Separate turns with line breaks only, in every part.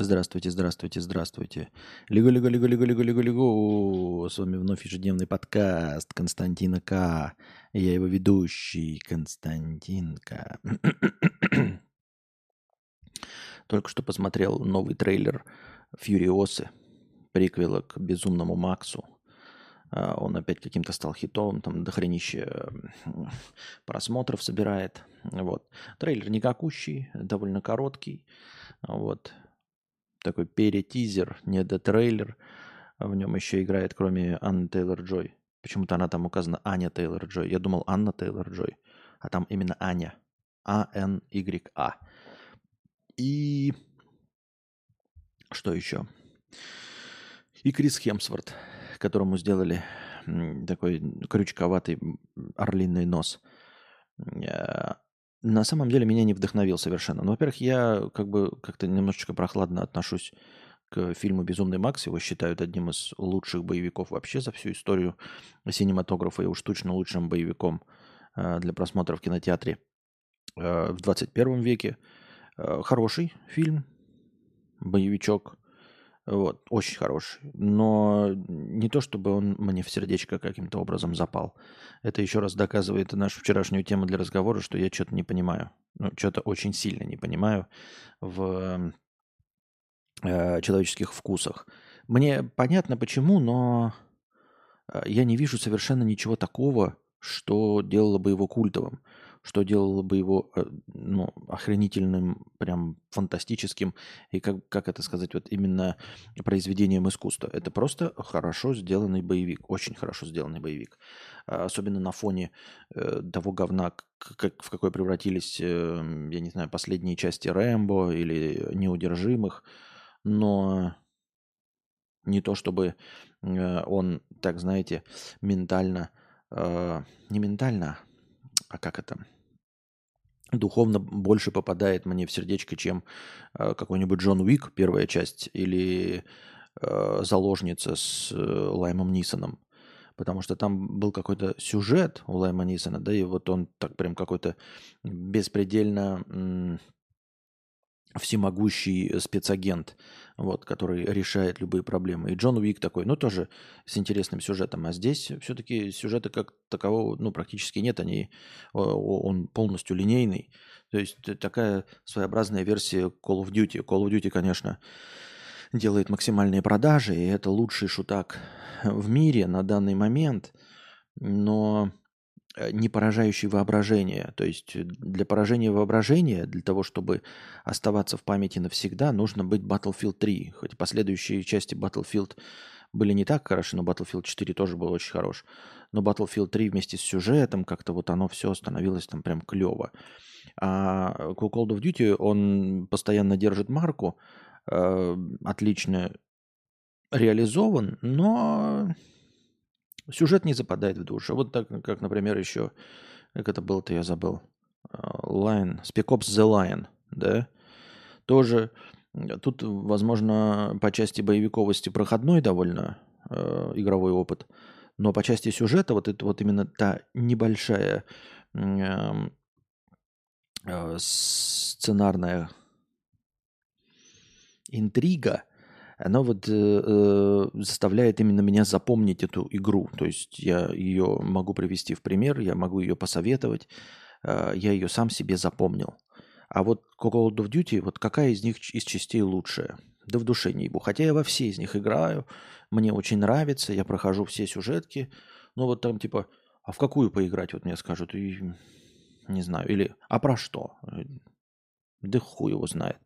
Здравствуйте, здравствуйте, здравствуйте. Лего, лего, лего, лего, лего, лего, лего. С вами вновь ежедневный подкаст Константина К. Я его ведущий, Константинка. Только что посмотрел новый трейлер Фьюриосы, приквела к Безумному Максу. А, он опять каким-то стал хитом, там дохренище просмотров собирает. Вот. Трейлер никакущий, довольно короткий. Вот такой перетизер, не трейлер. В нем еще играет, кроме Анны Тейлор-Джой. Почему-то она там указана Аня Тейлор-Джой. Я думал Анна Тейлор-Джой, а там именно Аня. А-Н-Y-А. И что еще? И Крис Хемсворт, которому сделали такой крючковатый орлиный нос. На самом деле меня не вдохновил совершенно. Ну, во-первых, я как бы как-то немножечко прохладно отношусь к фильму «Безумный Макс». Его считают одним из лучших боевиков вообще за всю историю синематографа и уж точно лучшим боевиком э, для просмотра в кинотеатре э, в 21 веке. Э, хороший фильм, боевичок – вот, очень хороший. Но не то, чтобы он мне в сердечко каким-то образом запал. Это еще раз доказывает нашу вчерашнюю тему для разговора, что я что-то не понимаю. Ну, что-то очень сильно не понимаю в э, человеческих вкусах. Мне понятно почему, но э, я не вижу совершенно ничего такого, что делало бы его культовым что делало бы его э, ну, охренительным, прям фантастическим, и как, как это сказать, вот именно произведением искусства. Это просто хорошо сделанный боевик, очень хорошо сделанный боевик. А, особенно на фоне э, того говна, как, в какой превратились, э, я не знаю, последние части Рэмбо или Неудержимых. Но не то чтобы э, он, так знаете, ментально, не ментально, а как это, духовно больше попадает мне в сердечко, чем э, какой-нибудь Джон Уик, первая часть, или э, «Заложница» с э, Лаймом Нисоном. Потому что там был какой-то сюжет у Лайма Нисона, да, и вот он так прям какой-то беспредельно всемогущий спецагент, вот, который решает любые проблемы. И Джон Уик такой, ну, тоже с интересным сюжетом. А здесь все-таки сюжета как такового, ну, практически нет. Они, он полностью линейный. То есть такая своеобразная версия Call of Duty. Call of Duty, конечно, делает максимальные продажи, и это лучший шутак в мире на данный момент. Но Э, не поражающий воображение. То есть э, для поражения воображения, для того, чтобы оставаться в памяти навсегда, нужно быть Battlefield 3. Хоть последующие части Battlefield были не так хороши, но Battlefield 4 тоже был очень хорош. Но Battlefield 3 вместе с сюжетом, как-то вот оно все становилось там прям клево. А Call of Duty, он постоянно держит марку, э, отлично реализован, но Сюжет не западает в душу. Вот так, как, например, еще, как это было-то, я забыл. Lion, Spec Ops The Lion, да? Тоже тут, возможно, по части боевиковости проходной довольно э, игровой опыт, но по части сюжета вот это вот именно та небольшая э, э, сценарная интрига, оно вот э, э, заставляет именно меня запомнить эту игру. То есть я ее могу привести в пример, я могу ее посоветовать, э, я ее сам себе запомнил. А вот Call of Duty, вот какая из них из частей лучшая? Да в душе не ебу. Хотя я во все из них играю, мне очень нравится, я прохожу все сюжетки. Но вот там типа, а в какую поиграть, вот мне скажут, и не знаю. Или, а про что? Да хуй его знает.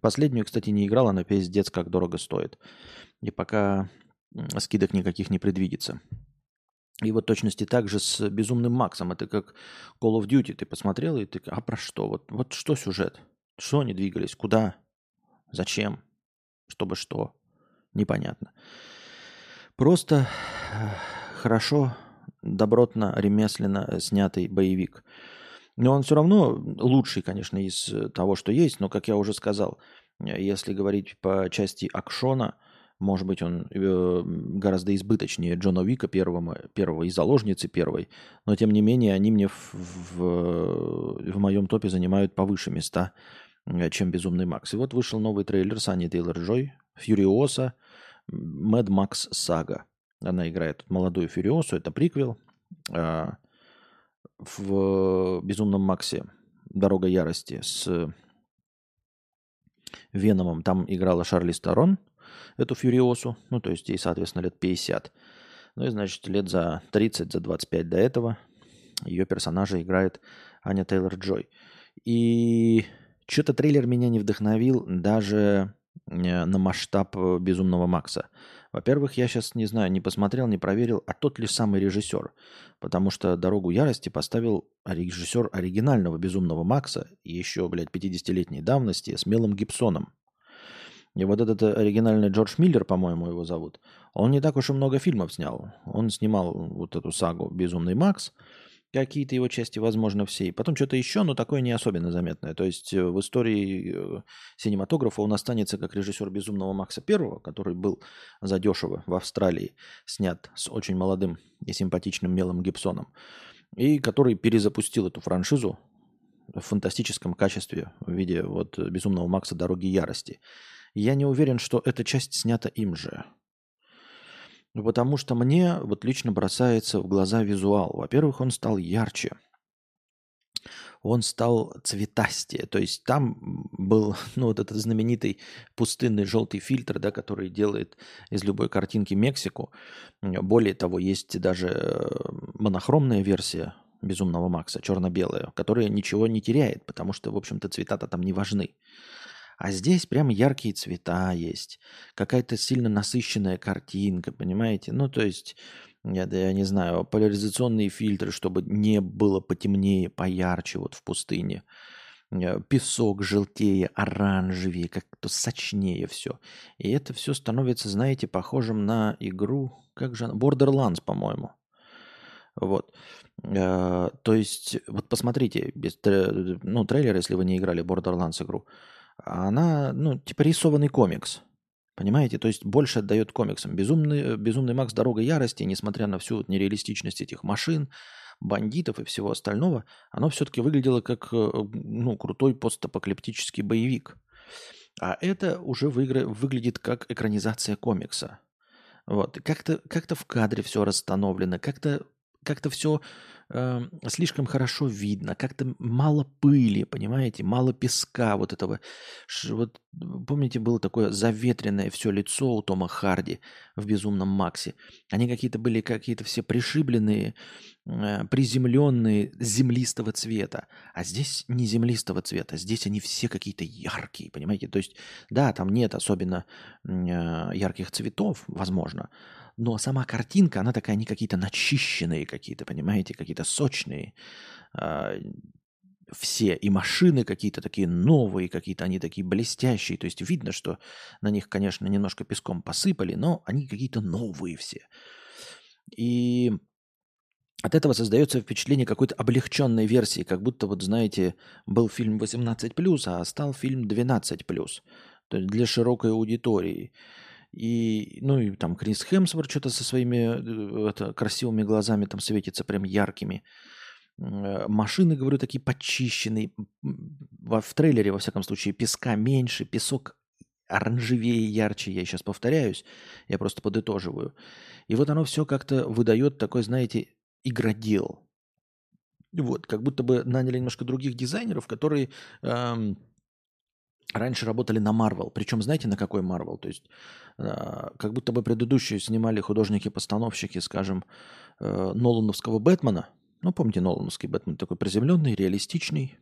Последнюю, кстати, не играл, она пиздец как дорого стоит. И пока скидок никаких не предвидится. И вот точности так же с Безумным Максом. Это как Call of Duty. Ты посмотрел и ты... А про что? Вот, вот что сюжет? Что они двигались? Куда? Зачем? Чтобы что? Непонятно. Просто э, хорошо, добротно, ремесленно снятый боевик – но он все равно лучший, конечно, из э, того, что есть. Но, как я уже сказал, э, если говорить по части акшона, может быть, он э, гораздо избыточнее Джона Вика первого, первого и заложницы первой. Но, тем не менее, они мне в, в, в моем топе занимают повыше места чем «Безумный Макс». И вот вышел новый трейлер с Аней Тейлор-Джой, «Фьюриоса», «Мэд Макс Сага». Она играет молодую Фьюриосу, это приквел. В «Безумном Максе» «Дорога ярости» с Веномом там играла Шарли Сторон, эту Фьюриосу, ну, то есть ей, соответственно, лет 50. Ну и, значит, лет за 30, за 25 до этого ее персонажа играет Аня Тейлор-Джой. И что-то трейлер меня не вдохновил даже э, на масштаб э, «Безумного Макса». Во-первых, я сейчас не знаю, не посмотрел, не проверил, а тот ли самый режиссер. Потому что «Дорогу ярости» поставил режиссер оригинального «Безумного Макса» еще, блядь, 50-летней давности с Мелом Гибсоном. И вот этот оригинальный Джордж Миллер, по-моему, его зовут, он не так уж и много фильмов снял. Он снимал вот эту сагу «Безумный Макс», какие-то его части, возможно, все. И потом что-то еще, но такое не особенно заметное. То есть э, в истории э, синематографа он останется как режиссер «Безумного Макса Первого», который был задешево в Австралии, снят с очень молодым и симпатичным Мелом Гибсоном, и который перезапустил эту франшизу в фантастическом качестве в виде вот «Безумного Макса. Дороги ярости». Я не уверен, что эта часть снята им же. Потому что мне вот лично бросается в глаза визуал. Во-первых, он стал ярче. Он стал цветастее. То есть там был ну, вот этот знаменитый пустынный желтый фильтр, да, который делает из любой картинки Мексику. Более того, есть даже э, монохромная версия Безумного Макса, черно-белая, которая ничего не теряет, потому что, в общем-то, цвета-то там не важны. А здесь прям яркие цвета есть, какая-то сильно насыщенная картинка, понимаете? Ну, то есть, я, я не знаю, поляризационные фильтры, чтобы не было потемнее, поярче вот в пустыне. Э, песок желтее, оранжевее, как-то сочнее все. И это все становится, знаете, похожим на игру, как же она, Borderlands, по-моему. Вот. Э, то есть, вот посмотрите, ну, трейлер, если вы не играли Borderlands игру, она, ну, типа рисованный комикс. Понимаете? То есть больше отдает комиксам. Безумный, безумный Макс Дорога ярости, несмотря на всю нереалистичность этих машин, бандитов и всего остального, оно все-таки выглядело как э, ну, крутой постапокалиптический боевик. А это уже выигра... выглядит как экранизация комикса. Вот. Как-то как в кадре все расстановлено, как-то как все э, слишком хорошо видно, как-то мало пыли, понимаете, мало песка вот этого. Вот помните, было такое заветренное все лицо у Тома Харди в «Безумном Максе». Они какие-то были какие-то все пришибленные, э, приземленные, землистого цвета. А здесь не землистого цвета, здесь они все какие-то яркие, понимаете. То есть, да, там нет особенно э, ярких цветов, возможно, но сама картинка, она такая, они какие-то начищенные какие-то, понимаете, какие-то сочные. Э, все, и машины какие-то такие новые, какие-то они такие блестящие. То есть видно, что на них, конечно, немножко песком посыпали, но они какие-то новые все. И от этого создается впечатление какой-то облегченной версии, как будто, вот знаете, был фильм 18+, а стал фильм 12+, то есть для широкой аудитории. И, ну, и там Крис Хемсворт что-то со своими э, это, красивыми глазами там светится прям яркими. Э, машины, говорю, такие почищенные. В, в трейлере, во всяком случае, песка меньше, песок оранжевее, ярче, я сейчас повторяюсь, я просто подытоживаю. И вот оно все как-то выдает такой, знаете, игродел. Вот, как будто бы наняли немножко других дизайнеров, которые эм, раньше работали на Marvel. Причем знаете, на какой Marvel? То есть э, как будто бы предыдущие снимали художники-постановщики, скажем, э, Нолановского Бэтмена. Ну, помните, Нолановский Бэтмен такой приземленный, реалистичный.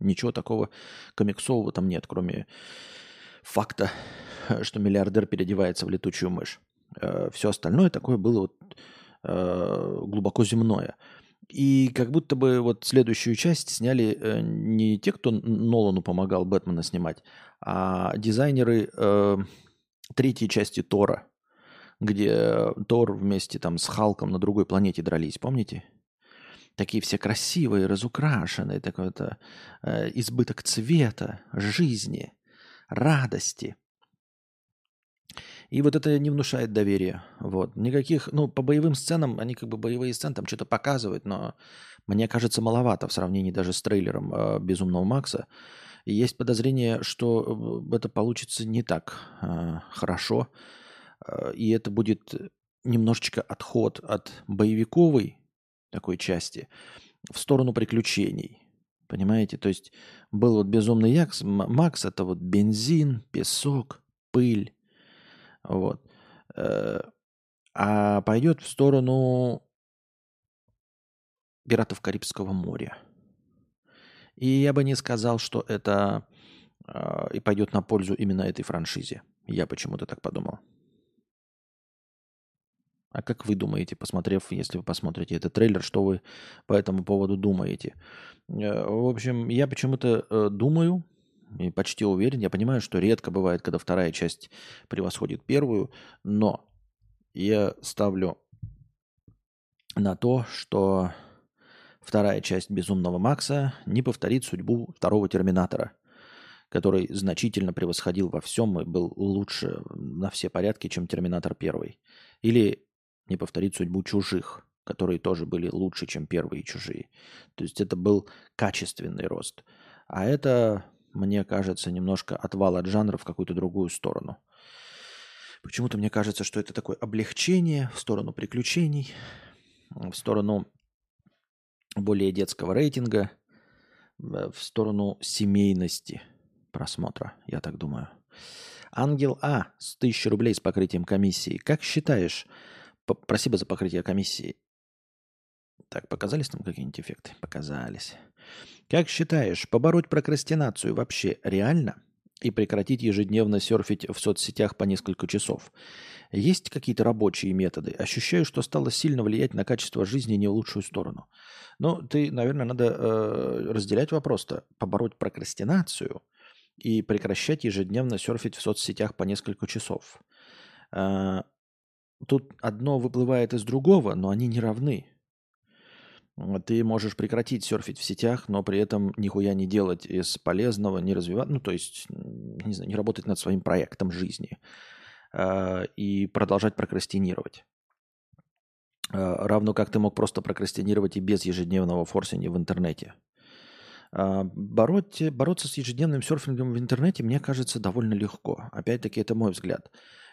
Ничего такого комиксового там нет, кроме факта, что миллиардер переодевается в летучую мышь. Э, все остальное такое было вот, э, глубоко земное. И как будто бы вот следующую часть сняли э, не те, кто Нолану помогал Бэтмена снимать, а дизайнеры э, третьей части Тора, где Тор вместе там с Халком на другой планете дрались, помните? Такие все красивые, разукрашенные, такой-то э, избыток цвета, жизни, радости – и вот это не внушает доверия. Вот. Никаких, ну, по боевым сценам, они как бы боевые сцены там что-то показывают, но мне кажется маловато в сравнении даже с трейлером э, «Безумного Макса». И есть подозрение, что э, это получится не так э, хорошо, э, и это будет немножечко отход от боевиковой такой части в сторону приключений. Понимаете? То есть был вот безумный Якс, Макс, это вот бензин, песок, пыль. Вот. Э, а пойдет в сторону пиратов Карибского моря. И я бы не сказал, что это э, и пойдет на пользу именно этой франшизе. Я почему-то так подумал. А как вы думаете, посмотрев, если вы посмотрите этот трейлер, что вы по этому поводу думаете? Э, в общем, я почему-то э, думаю и почти уверен, я понимаю, что редко бывает, когда вторая часть превосходит первую, но я ставлю на то, что вторая часть «Безумного Макса» не повторит судьбу второго «Терминатора», который значительно превосходил во всем и был лучше на все порядки, чем «Терминатор первый». Или не повторить судьбу чужих, которые тоже были лучше, чем первые чужие. То есть это был качественный рост. А это, мне кажется, немножко отвал от жанра в какую-то другую сторону. Почему-то мне кажется, что это такое облегчение в сторону приключений, в сторону более детского рейтинга, в сторону семейности просмотра, я так думаю. Ангел А с 1000 рублей с покрытием комиссии. Как считаешь, Спасибо за покрытие комиссии. Так, показались там какие-нибудь эффекты? Показались. Как считаешь, побороть прокрастинацию вообще реально? И прекратить ежедневно серфить в соцсетях по несколько часов? Есть какие-то рабочие методы? Ощущаю, что стало сильно влиять на качество жизни не в лучшую сторону. Ну, ты, наверное, надо э, разделять вопрос-то. Побороть прокрастинацию и прекращать ежедневно серфить в соцсетях по несколько часов. Э, Тут одно выплывает из другого, но они не равны. Ты можешь прекратить серфить в сетях, но при этом нихуя не делать из полезного, не развивать, ну, то есть, не знаю, не работать над своим проектом жизни э, и продолжать прокрастинировать. Э, равно как ты мог просто прокрастинировать и без ежедневного форсинга в интернете. Э, бороть, бороться с ежедневным серфингом в интернете, мне кажется, довольно легко. Опять-таки, это мой взгляд.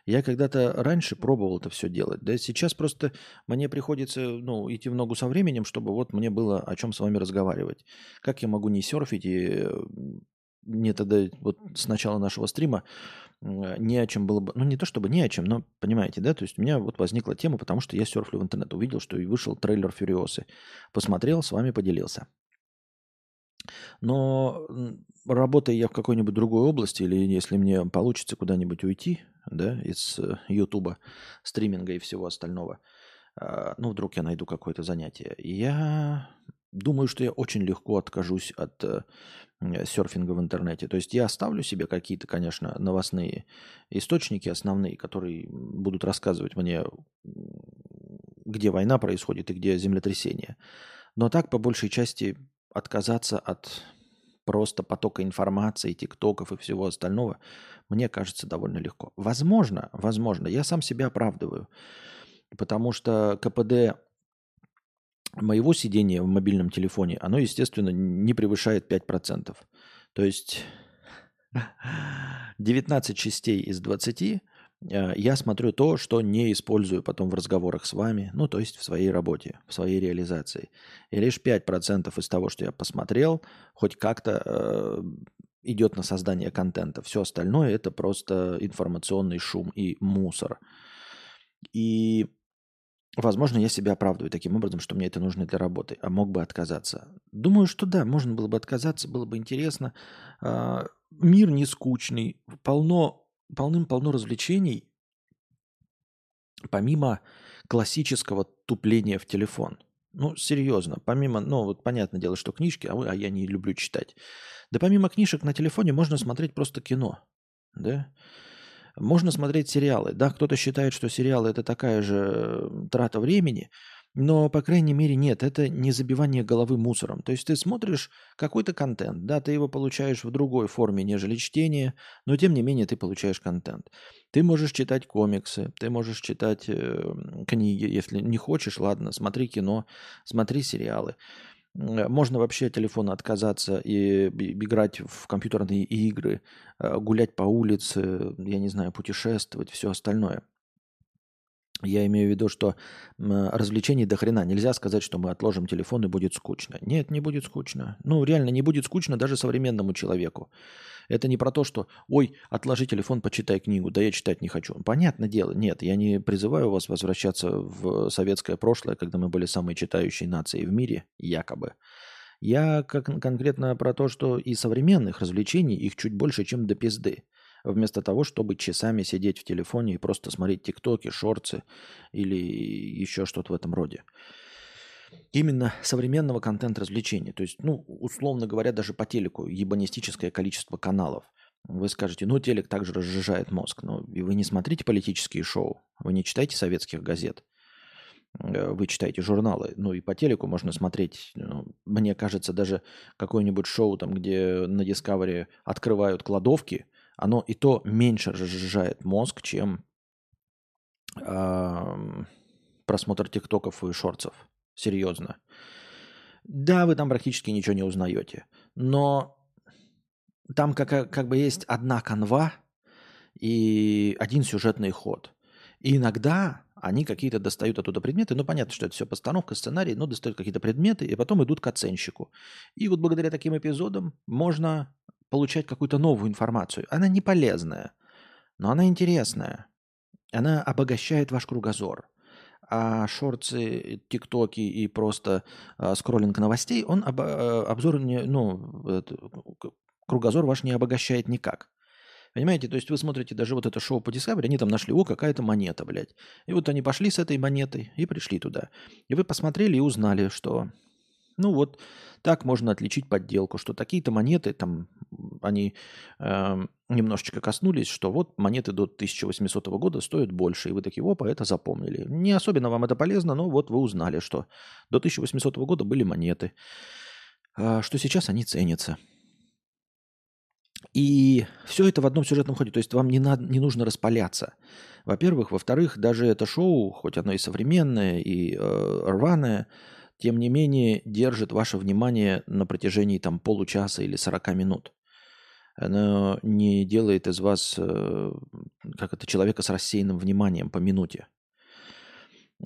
Я когда-то раньше пробовал это все делать. Да сейчас просто мне приходится ну, идти в ногу со временем, чтобы вот мне было о чем с вами разговаривать. Как я могу не серфить и мне тогда вот с начала нашего стрима не о чем было бы, ну не то чтобы не о чем, но понимаете, да, то есть у меня вот возникла тема, потому что я серфлю в интернет, увидел, что и вышел трейлер Фюриосы, посмотрел, с вами поделился. Но работая я в какой-нибудь другой области, или если мне получится куда-нибудь уйти, да, из э, Ютуба, стриминга и всего остального, а, ну, вдруг я найду какое-то занятие, я думаю, что я очень легко откажусь от э, серфинга в интернете. То есть я оставлю себе какие-то, конечно, новостные источники основные, которые будут рассказывать мне, где война происходит и где землетрясение. Но так, по большей части, отказаться от просто потока информации, тиктоков и всего остального, мне кажется, довольно легко. Возможно, возможно, я сам себя оправдываю, потому что КПД моего сидения в мобильном телефоне, оно, естественно, не превышает 5%. То есть 19 частей из 20 Э, я смотрю то, что не использую потом в разговорах с вами, ну, то есть в своей работе, в своей реализации. И лишь 5% из того, что я посмотрел, хоть как-то э, идет на создание контента. Все остальное – это просто информационный шум и мусор. И, возможно, я себя оправдываю таким образом, что мне это нужно для работы, а мог бы отказаться. Думаю, что да, можно было бы отказаться, было бы интересно. Э, мир не скучный, полно полным-полно развлечений, помимо классического тупления в телефон. Ну, серьезно, помимо, ну, вот понятное дело, что книжки, а, вы, а я не люблю читать. Да помимо книжек на телефоне можно смотреть просто кино, да? Можно смотреть сериалы. Да, кто-то считает, что сериалы это такая же трата времени, но, по крайней мере, нет, это не забивание головы мусором. То есть ты смотришь какой-то контент, да, ты его получаешь в другой форме, нежели чтение, но тем не менее ты получаешь контент. Ты можешь читать комиксы, ты можешь читать э, книги, если не хочешь, ладно, смотри кино, смотри сериалы. Можно вообще от телефона отказаться и играть в компьютерные игры, э, гулять по улице, я не знаю, путешествовать, все остальное. Я имею в виду, что развлечений до хрена. Нельзя сказать, что мы отложим телефон и будет скучно. Нет, не будет скучно. Ну, реально, не будет скучно даже современному человеку. Это не про то, что «Ой, отложи телефон, почитай книгу». Да я читать не хочу. Понятное дело. Нет, я не призываю вас возвращаться в советское прошлое, когда мы были самой читающей нацией в мире, якобы. Я как конкретно про то, что и современных развлечений их чуть больше, чем до пизды вместо того, чтобы часами сидеть в телефоне и просто смотреть тиктоки, шорты или еще что-то в этом роде. Именно современного контента развлечений. То есть, ну, условно говоря, даже по телеку ебанистическое количество каналов. Вы скажете, ну, телек также разжижает мозг. Но и вы не смотрите политические шоу, вы не читаете советских газет, э, вы читаете журналы. Ну, и по телеку можно смотреть, ну, мне кажется, даже какое-нибудь шоу, там, где на Discovery открывают кладовки – оно и то меньше разжижает мозг, чем э, просмотр тиктоков и шорцев. Серьезно. Да, вы там практически ничего не узнаете. Но там как, как бы есть одна канва и один сюжетный ход. И иногда они какие-то достают оттуда предметы, ну понятно, что это все постановка, сценарий, но достают какие-то предметы и потом идут к оценщику. И вот благодаря таким эпизодам можно получать какую-то новую информацию. Она не полезная, но она интересная. Она обогащает ваш кругозор. А шорты, тиктоки и просто э, скроллинг новостей, он об, э, обзор, не, ну, это, кругозор ваш не обогащает никак. Понимаете, то есть вы смотрите даже вот это шоу по Discovery, они там нашли, о, какая-то монета, блядь. И вот они пошли с этой монетой и пришли туда. И вы посмотрели и узнали, что ну вот так можно отличить подделку, что такие-то монеты, там они э, немножечко коснулись, что вот монеты до 1800 года стоят больше, и вы такие, опа, это запомнили. Не особенно вам это полезно, но вот вы узнали, что до 1800 года были монеты, э, что сейчас они ценятся. И все это в одном сюжетном ходе, то есть вам не, надо, не нужно распаляться. Во-первых. Во-вторых, даже это шоу, хоть оно и современное, и э, рваное, тем не менее держит ваше внимание на протяжении там получаса или 40 минут. Оно не делает из вас, э, как это, человека с рассеянным вниманием по минуте.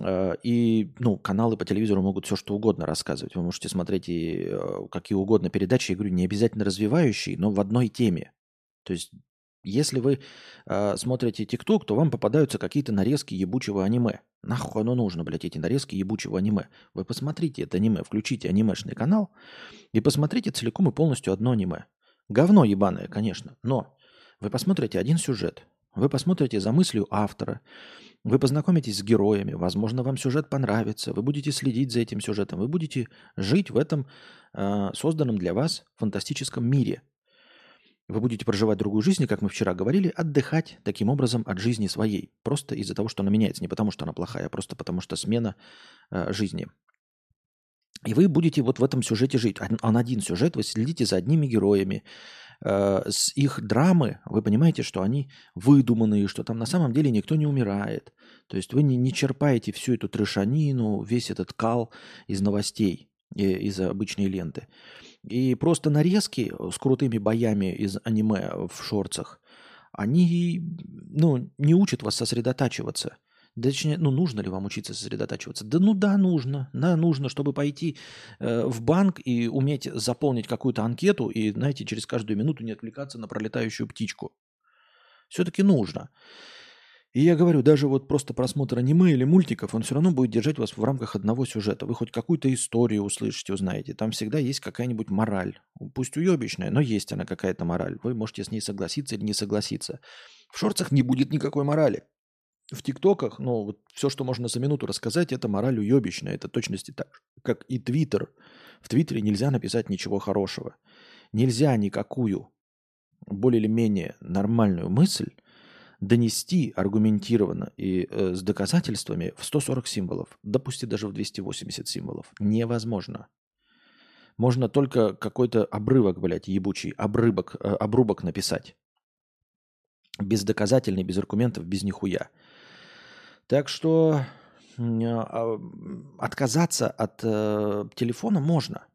Э, и ну, каналы по телевизору могут все что угодно рассказывать. Вы можете смотреть и э, какие угодно передачи, я говорю, не обязательно развивающие, но в одной теме. То есть если вы э, смотрите ТикТок, то вам попадаются какие-то нарезки ебучего аниме. Нахуй оно нужно, блядь, эти нарезки ебучего аниме. Вы посмотрите это аниме, включите анимешный канал и посмотрите целиком и полностью одно аниме. Говно ебаное, конечно, но вы посмотрите один сюжет, вы посмотрите за мыслью автора, вы познакомитесь с героями, возможно, вам сюжет понравится, вы будете следить за этим сюжетом, вы будете жить в этом э, созданном для вас фантастическом мире – вы будете проживать другую жизнь, как мы вчера говорили, отдыхать таким образом от жизни своей. Просто из-за того, что она меняется. Не потому, что она плохая, а просто потому, что смена э, жизни. И вы будете вот в этом сюжете жить. Он один сюжет, вы следите за одними героями. Э, с их драмы вы понимаете, что они выдуманные, что там на самом деле никто не умирает. То есть вы не, не черпаете всю эту трешанину, весь этот кал из новостей, э, из обычной ленты. И просто нарезки с крутыми боями из аниме в шорцах, они ну, не учат вас сосредотачиваться. Точнее, ну нужно ли вам учиться сосредотачиваться? Да ну да, нужно. Да, нужно, чтобы пойти э, в банк и уметь заполнить какую-то анкету и, знаете, через каждую минуту не отвлекаться на пролетающую птичку. Все-таки нужно. И я говорю, даже вот просто просмотр аниме или мультиков, он все равно будет держать вас в рамках одного сюжета. Вы хоть какую-то историю услышите, узнаете. Там всегда есть какая-нибудь мораль. Пусть уебищная, но есть она какая-то мораль. Вы можете с ней согласиться или не согласиться. В шорцах не будет никакой морали. В ТикТоках, ну, вот все, что можно за минуту рассказать, это мораль уебищная. Это точности так, как и Твиттер. В Твиттере нельзя написать ничего хорошего. Нельзя никакую более или менее нормальную мысль донести аргументированно и э, с доказательствами в 140 символов, допустим, даже в 280 символов. Невозможно. Можно только какой-то обрывок, блядь, ебучий, обрывок, э, обрубок написать. Бездоказательный, без аргументов, без нихуя. Так что э, отказаться от э, телефона можно.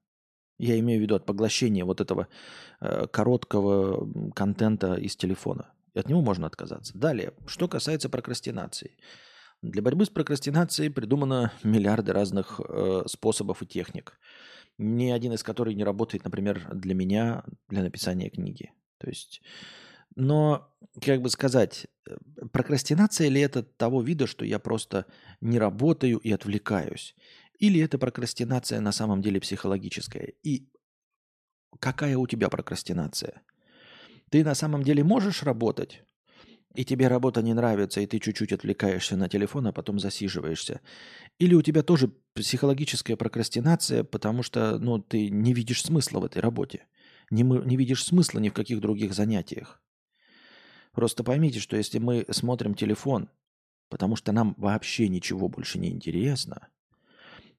Я имею в виду от поглощения вот этого э, короткого контента из телефона. От него можно отказаться. Далее, что касается прокрастинации. Для борьбы с прокрастинацией придумано миллиарды разных э, способов и техник. Ни один из которых не работает, например, для меня, для написания книги. То есть, но, как бы сказать, э, прокрастинация ли это того вида, что я просто не работаю и отвлекаюсь? Или это прокрастинация на самом деле психологическая? И какая у тебя прокрастинация? Ты на самом деле можешь работать, и тебе работа не нравится, и ты чуть-чуть отвлекаешься на телефон, а потом засиживаешься. Или у тебя тоже психологическая прокрастинация, потому что ну, ты не видишь смысла в этой работе. Не, не видишь смысла ни в каких других занятиях. Просто поймите, что если мы смотрим телефон, потому что нам вообще ничего больше не интересно,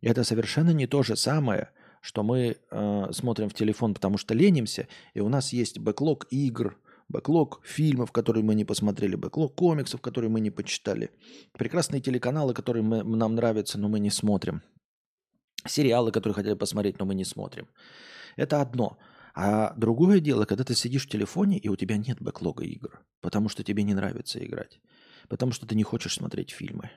это совершенно не то же самое, что мы э, смотрим в телефон, потому что ленимся, и у нас есть бэклог игр, бэклог фильмов, которые мы не посмотрели, бэклог комиксов, которые мы не почитали, прекрасные телеканалы, которые мы, нам нравятся, но мы не смотрим, сериалы, которые хотели посмотреть, но мы не смотрим. Это одно. А другое дело, когда ты сидишь в телефоне, и у тебя нет бэклога игр, потому что тебе не нравится играть, потому что ты не хочешь смотреть фильмы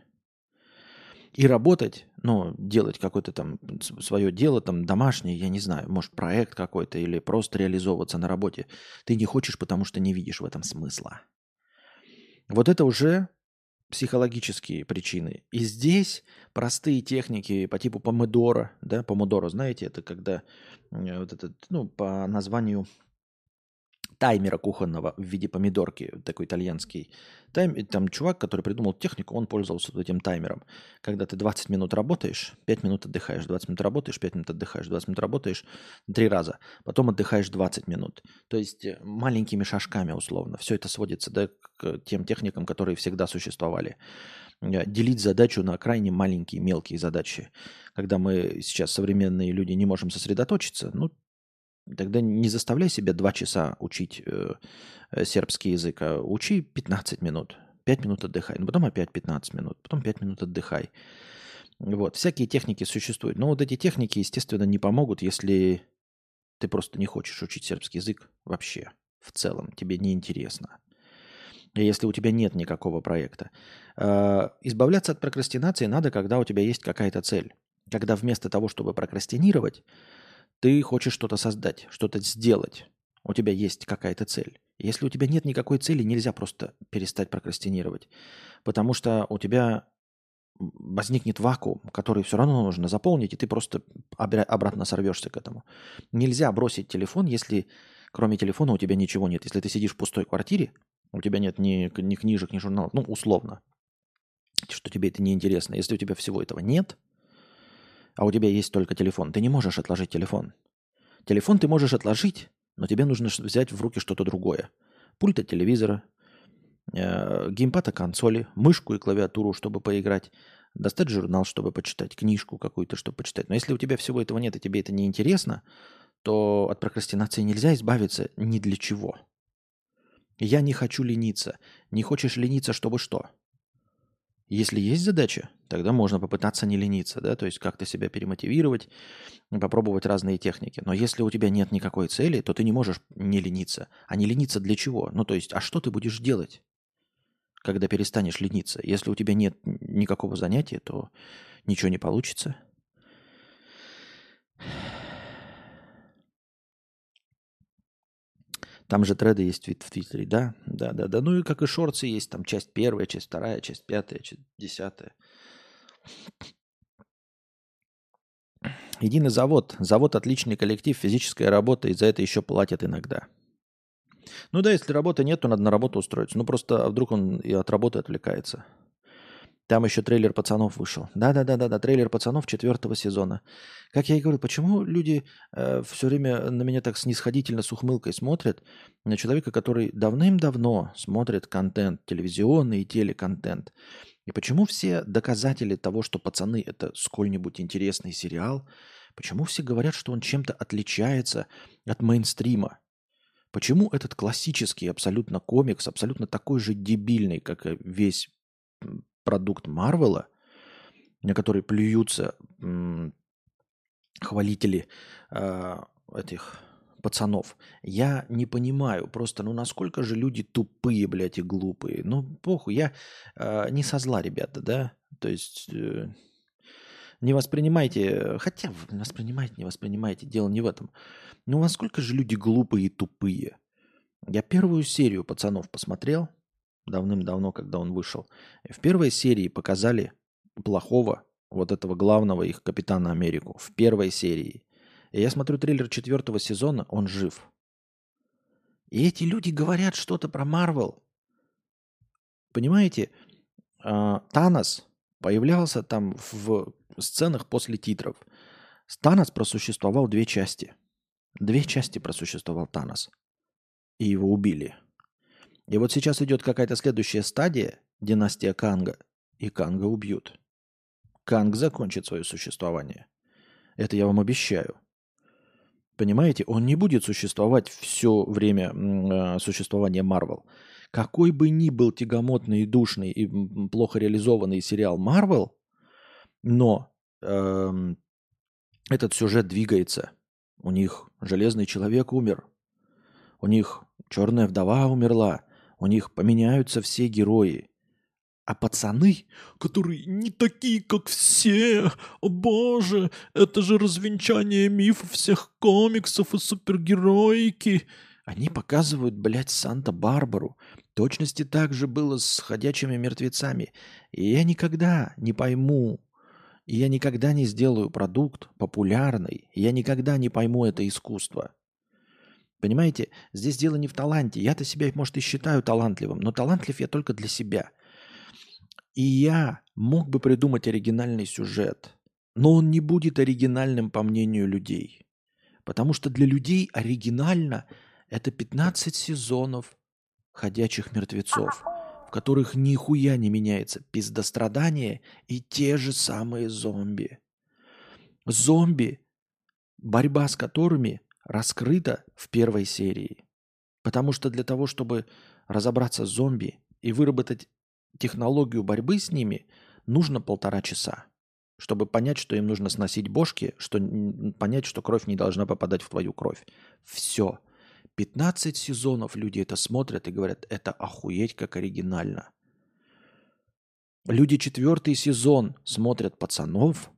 и работать, ну, делать какое-то там свое дело, там, домашнее, я не знаю, может, проект какой-то или просто реализовываться на работе, ты не хочешь, потому что не видишь в этом смысла. Вот это уже психологические причины. И здесь простые техники по типу помидора, да, помидора, знаете, это когда э, вот этот, ну, по названию таймера кухонного в виде помидорки, такой итальянский. Тайм, там чувак, который придумал технику, он пользовался вот этим таймером. Когда ты 20 минут работаешь, 5 минут отдыхаешь, 20 минут работаешь, 5 минут отдыхаешь, 20 минут работаешь, три раза. Потом отдыхаешь 20 минут. То есть э, маленькими шажками условно. Все это сводится да, к тем техникам, которые всегда существовали. Э, делить задачу на крайне маленькие, мелкие задачи. Когда мы сейчас, современные люди, не можем сосредоточиться, ну, Тогда не заставляй себя два часа учить э, э сербский язык, а учи 15 минут. 5 минут отдыхай, ну потом опять 15 минут, потом 5 минут отдыхай. Вот, всякие техники существуют. Но вот эти техники, естественно, не помогут, если ты просто не хочешь учить сербский язык вообще, в целом, тебе не интересно. Если у тебя нет никакого проекта. Э, избавляться от прокрастинации надо, когда у тебя есть какая-то цель. Когда вместо того, чтобы прокрастинировать, ты хочешь что-то создать, что-то сделать. У тебя есть какая-то цель. Если у тебя нет никакой цели, нельзя просто перестать прокрастинировать. Потому что у тебя возникнет вакуум, который все равно нужно заполнить, и ты просто обратно сорвешься к этому. Нельзя бросить телефон, если кроме телефона у тебя ничего нет. Если ты сидишь в пустой квартире, у тебя нет ни, ни книжек, ни журналов, ну, условно, что тебе это не интересно. Если у тебя всего этого нет – а у тебя есть только телефон, ты не можешь отложить телефон. Телефон ты можешь отложить, но тебе нужно взять в руки что-то другое. Пульт от телевизора, э, геймпад от консоли, мышку и клавиатуру, чтобы поиграть, достать журнал, чтобы почитать, книжку какую-то, чтобы почитать. Но если у тебя всего этого нет и тебе это не интересно, то от прокрастинации нельзя избавиться ни для чего. Я не хочу лениться. Не хочешь лениться, чтобы что? Если есть задача, тогда можно попытаться не лениться, да, то есть как-то себя перемотивировать, попробовать разные техники. Но если у тебя нет никакой цели, то ты не можешь не лениться. А не лениться для чего? Ну, то есть, а что ты будешь делать, когда перестанешь лениться? Если у тебя нет никакого занятия, то ничего не получится. Там же треды есть в Твиттере, да? Да, да, да. Ну и как и шорты есть, там часть первая, часть вторая, часть пятая, часть десятая. Единый завод. Завод отличный коллектив, физическая работа, и за это еще платят иногда. Ну да, если работы нет, то надо на работу устроиться. Ну просто а вдруг он и от работы отвлекается. Там еще трейлер пацанов вышел. Да-да-да-да, трейлер пацанов четвертого сезона. Как я и говорю, почему люди э, все время на меня так снисходительно с ухмылкой смотрят на человека, который давным-давно смотрит контент, телевизионный и телеконтент. И почему все доказатели того, что пацаны это сколь-нибудь интересный сериал, почему все говорят, что он чем-то отличается от мейнстрима? Почему этот классический абсолютно комикс, абсолютно такой же дебильный, как и весь продукт Марвела, на который плюются хвалители э, этих пацанов. Я не понимаю просто, ну насколько же люди тупые, блядь, и глупые. Ну, похуй, я э, не со зла, ребята, да? То есть э, не воспринимайте, хотя воспринимайте, не воспринимайте, дело не в этом. Ну, насколько же люди глупые и тупые. Я первую серию пацанов посмотрел давным-давно, когда он вышел. В первой серии показали плохого, вот этого главного их капитана Америку. В первой серии. И я смотрю трейлер четвертого сезона, он жив. И эти люди говорят что-то про Марвел. Понимаете, а, Танос появлялся там в сценах после титров. Танос просуществовал две части. Две части просуществовал Танос. И его убили. И вот сейчас идет какая-то следующая стадия, династия Канга, и Канга убьют. Канг закончит свое существование. Это я вам обещаю. Понимаете, он не будет существовать все время э, существования Марвел. Какой бы ни был тягомотный и душный и плохо реализованный сериал Марвел, но э, этот сюжет двигается. У них Железный Человек умер. У них Черная Вдова умерла. У них поменяются все герои. А пацаны, которые не такие, как все, о боже, это же развенчание мифов всех комиксов и супергероики. Они показывают, блядь, Санта-Барбару. Точности так же было с ходячими мертвецами. И я никогда не пойму, и я никогда не сделаю продукт популярный, я никогда не пойму это искусство. Понимаете, здесь дело не в таланте. Я-то себя, может, и считаю талантливым, но талантлив я только для себя – и я мог бы придумать оригинальный сюжет, но он не будет оригинальным по мнению людей. Потому что для людей оригинально это 15 сезонов ходячих мертвецов, в которых нихуя не меняется пиздострадание и те же самые зомби. Зомби, борьба с которыми раскрыта в первой серии. Потому что для того, чтобы разобраться с зомби и выработать технологию борьбы с ними нужно полтора часа, чтобы понять, что им нужно сносить бошки, что понять, что кровь не должна попадать в твою кровь. Все. 15 сезонов люди это смотрят и говорят, это охуеть как оригинально. Люди четвертый сезон смотрят пацанов,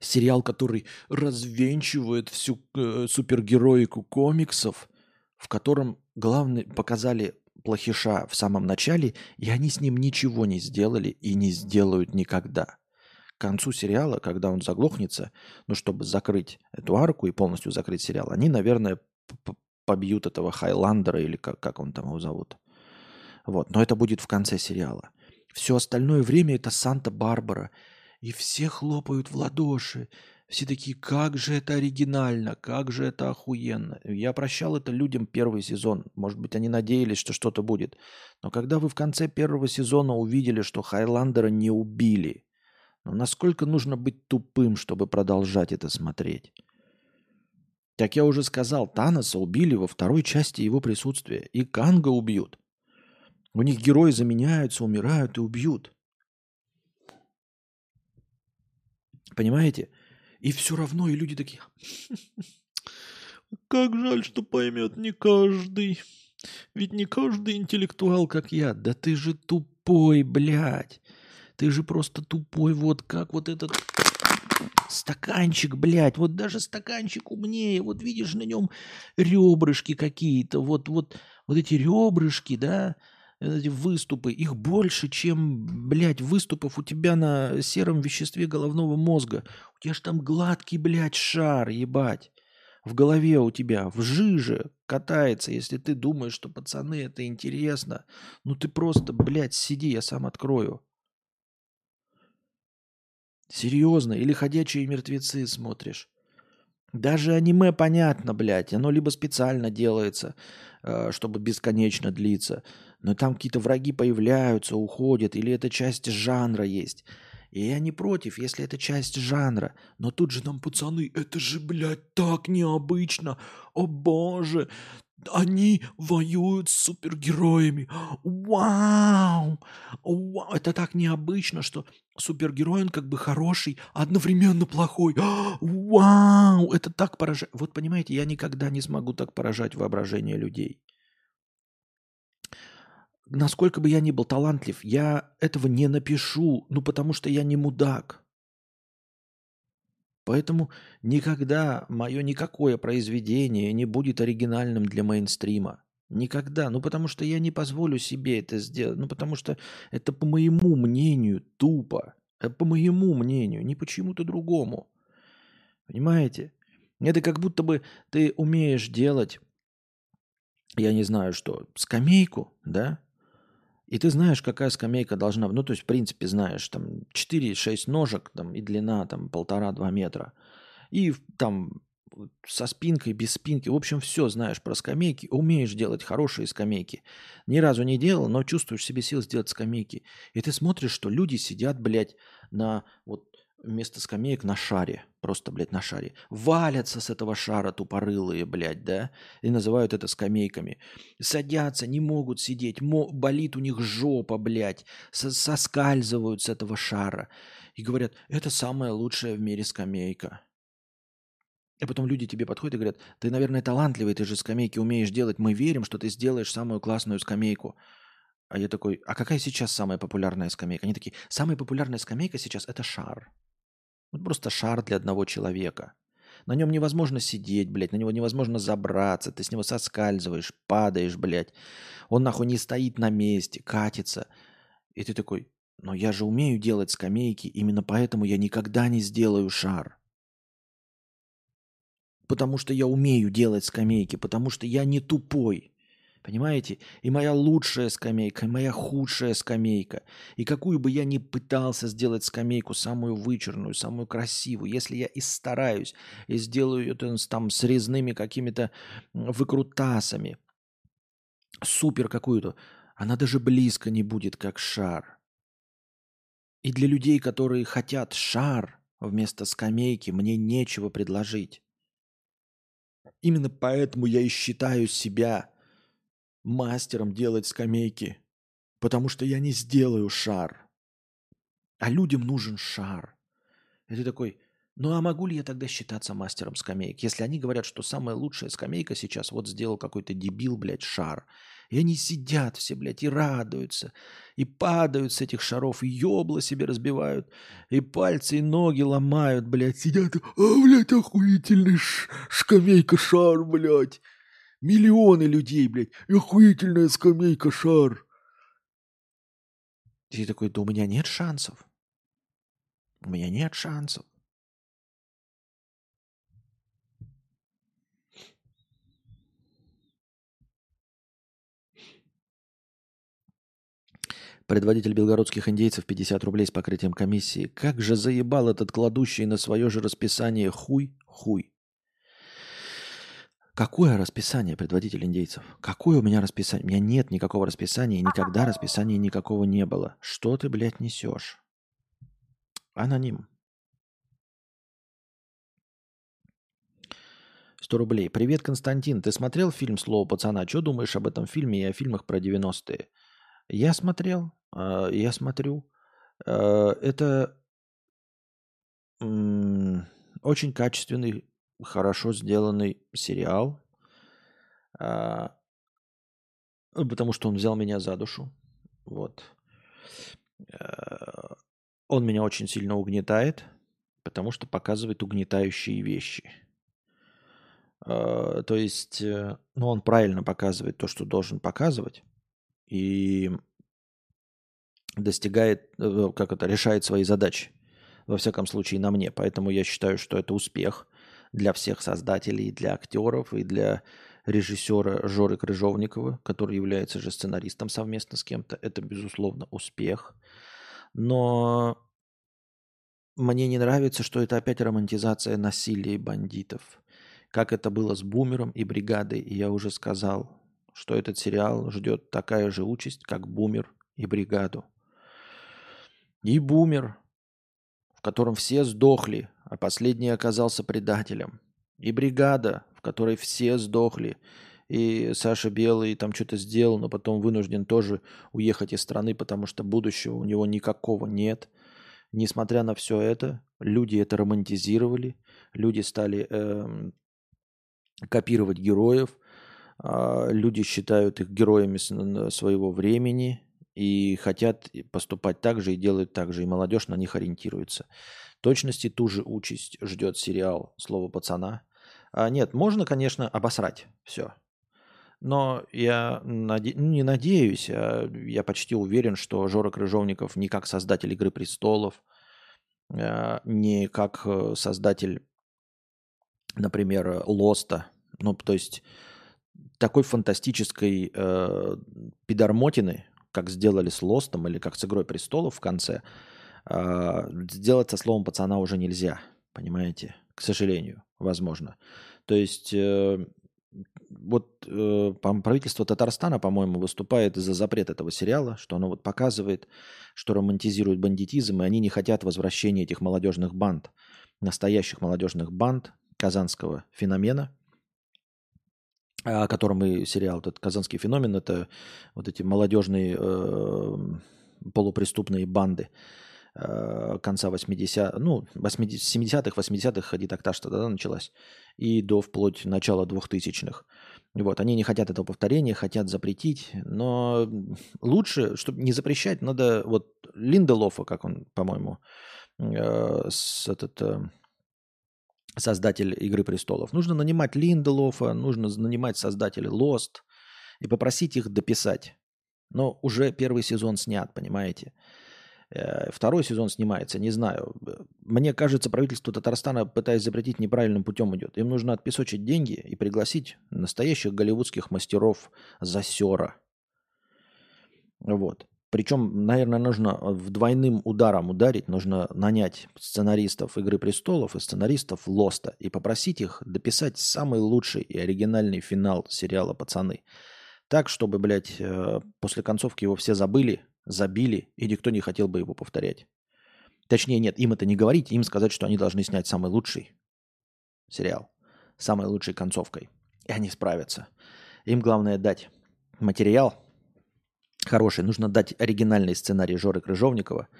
сериал, который развенчивает всю э, супергероику комиксов, в котором главный показали плохиша в самом начале, и они с ним ничего не сделали и не сделают никогда. К концу сериала, когда он заглохнется, ну, чтобы закрыть эту арку и полностью закрыть сериал, они, наверное, побьют этого Хайландера или как, как он там его зовут. Вот, но это будет в конце сериала. Все остальное время это Санта-Барбара. И все хлопают в ладоши. Все такие, как же это оригинально, как же это охуенно. Я прощал это людям первый сезон. Может быть, они надеялись, что что-то будет. Но когда вы в конце первого сезона увидели, что Хайландера не убили, ну насколько нужно быть тупым, чтобы продолжать это смотреть? Как я уже сказал, Таноса убили во второй части его присутствия. И Канга убьют. У них герои заменяются, умирают и убьют. Понимаете? И все равно, и люди такие, как жаль, что поймет не каждый. Ведь не каждый интеллектуал, как я. Да ты же тупой, блядь. Ты же просто тупой, вот как вот этот стаканчик, блядь. Вот даже стаканчик умнее. Вот видишь на нем ребрышки какие-то. Вот, вот, вот эти ребрышки, да, эти выступы, их больше, чем, блядь, выступов у тебя на сером веществе головного мозга. У тебя же там гладкий, блядь, шар, ебать. В голове у тебя, в жиже катается, если ты думаешь, что пацаны, это интересно. Ну ты просто, блядь, сиди, я сам открою. Серьезно, или «Ходячие мертвецы» смотришь. Даже аниме понятно, блядь. Оно либо специально делается, э, чтобы бесконечно длиться, но там какие-то враги появляются, уходят, или это часть жанра есть. И я не против, если это часть жанра. Но тут же нам, пацаны, это же, блядь, так необычно. О боже, они воюют с супергероями. Вау! Вау! Это так необычно, что супергерой, он как бы хороший, а одновременно плохой. Вау! Это так поражает. Вот понимаете, я никогда не смогу так поражать воображение людей. Насколько бы я ни был талантлив, я этого не напишу, ну потому что я не мудак. Поэтому никогда мое никакое произведение не будет оригинальным для мейнстрима. Никогда. Ну, потому что я не позволю себе это сделать. Ну, потому что это по моему мнению тупо. Это по моему мнению, не почему-то другому. Понимаете? Это как будто бы ты умеешь делать, я не знаю что, скамейку, да? И ты знаешь, какая скамейка должна... Ну, то есть, в принципе, знаешь, там 4-6 ножек там, и длина там полтора-два метра. И там со спинкой, без спинки. В общем, все знаешь про скамейки. Умеешь делать хорошие скамейки. Ни разу не делал, но чувствуешь себе сил сделать скамейки. И ты смотришь, что люди сидят, блядь, на вот вместо скамеек на шаре. Просто, блядь, на шаре. Валятся с этого шара тупорылые, блядь, да? И называют это скамейками. Садятся, не могут сидеть. Мо- болит у них жопа, блядь. С- соскальзывают с этого шара. И говорят, это самая лучшая в мире скамейка. И потом люди тебе подходят и говорят, ты, наверное, талантливый, ты же скамейки умеешь делать. Мы верим, что ты сделаешь самую классную скамейку. А я такой, а какая сейчас самая популярная скамейка? Они такие, самая популярная скамейка сейчас – это шар. Вот просто шар для одного человека. На нем невозможно сидеть, блядь, на него невозможно забраться, ты с него соскальзываешь, падаешь, блядь. Он нахуй не стоит на месте, катится. И ты такой, но я же умею делать скамейки, именно поэтому я никогда не сделаю шар. Потому что я умею делать скамейки, потому что я не тупой. Понимаете? И моя лучшая скамейка, и моя худшая скамейка. И какую бы я ни пытался сделать скамейку, самую вычурную, самую красивую, если я и стараюсь, и сделаю это там с резными какими-то выкрутасами, супер какую-то, она даже близко не будет как шар. И для людей, которые хотят шар вместо скамейки, мне нечего предложить. Именно поэтому я и считаю себя мастером делать скамейки, потому что я не сделаю шар. А людям нужен шар. И ты такой, ну а могу ли я тогда считаться мастером скамеек? Если они говорят, что самая лучшая скамейка сейчас, вот сделал какой-то дебил, блядь, шар. И они сидят все, блядь, и радуются, и падают с этих шаров, и ёбла себе разбивают, и пальцы, и ноги ломают, блядь, сидят, а, блядь, охуительный ш- скамейка шар, блядь. Миллионы людей, блядь. Охуительная скамейка шар. Ты такой, да у меня нет шансов. У меня нет шансов. Предводитель белгородских индейцев 50 рублей с покрытием комиссии. Как же заебал этот кладущий на свое же расписание хуй, хуй. Какое расписание, предводитель индейцев? Какое у меня расписание? У меня нет никакого расписания, никогда расписания никакого не было. Что ты, блядь, несешь? Аноним. 100 рублей. Привет, Константин. Ты смотрел фильм «Слово пацана»? Что думаешь об этом фильме и о фильмах про 90-е? Я смотрел. э, Я смотрю. Э, Это очень качественный, хорошо сделанный сериал. А, ну, Потому что он взял меня за душу. Вот. Э, Он меня очень сильно угнетает, потому что показывает угнетающие вещи. Э, То есть, э, ну, он правильно показывает то, что должен показывать, и достигает, как это, решает свои задачи. Во всяком случае, на мне. Поэтому я считаю, что это успех для всех создателей, для актеров, и для режиссера Жоры Крыжовникова, который является же сценаристом совместно с кем-то. Это, безусловно, успех. Но мне не нравится, что это опять романтизация насилия и бандитов. Как это было с Бумером и Бригадой. И я уже сказал, что этот сериал ждет такая же участь, как Бумер и Бригаду. И Бумер, в котором все сдохли, а последний оказался предателем. И Бригада, в которой все сдохли, и Саша Белый там что-то сделал, но потом вынужден тоже уехать из страны, потому что будущего у него никакого нет. Несмотря на все это, люди это романтизировали, люди стали э, копировать героев, э, люди считают их героями своего времени и хотят поступать так же и делают так же, и молодежь на них ориентируется. Точности ту же участь ждет сериал «Слово пацана». А нет, можно, конечно, обосрать все. Но я наде... Ну, не надеюсь, а я почти уверен, что Жора Крыжовников не как создатель «Игры престолов», а, не как э, создатель, например, «Лоста». Ну, то есть такой фантастической э, пидормотины, как сделали с «Лостом» или как с «Игрой престолов» в конце, э, сделать со словом «пацана» уже нельзя, понимаете? К сожалению, возможно. То есть э, вот э, правительство Татарстана, по-моему, выступает за запрет этого сериала, что оно вот показывает, что романтизирует бандитизм, и они не хотят возвращения этих молодежных банд, настоящих молодежных банд казанского феномена, о котором и сериал этот «Казанский феномен» – это вот эти молодежные э, полупреступные банды, конца 80 ну, 80, 70-х, 80-х дитактаж тогда началась, и до вплоть начала 2000-х. Вот, они не хотят этого повторения, хотят запретить, но лучше, чтобы не запрещать, надо вот Линделофа, как он, по-моему, э, с этот э, создатель «Игры престолов». Нужно нанимать Линделофа, нужно нанимать создателей Lost и попросить их дописать. Но уже первый сезон снят, понимаете? Э, второй сезон снимается, не знаю. Мне кажется, правительство Татарстана, пытаясь запретить, неправильным путем идет. Им нужно отпесочить деньги и пригласить настоящих голливудских мастеров засера. Вот. Причем, наверное, нужно в двойным ударом ударить. Нужно нанять сценаристов «Игры престолов» и сценаристов «Лоста» и попросить их дописать самый лучший и оригинальный финал сериала «Пацаны». Так, чтобы, блядь, э, после концовки его все забыли, забили, и никто не хотел бы его повторять. Точнее, нет, им это не говорить, им сказать, что они должны снять самый лучший сериал, самой лучшей концовкой. И они справятся. Им главное дать материал хороший. Нужно дать оригинальный сценарий Жоры Крыжовникова –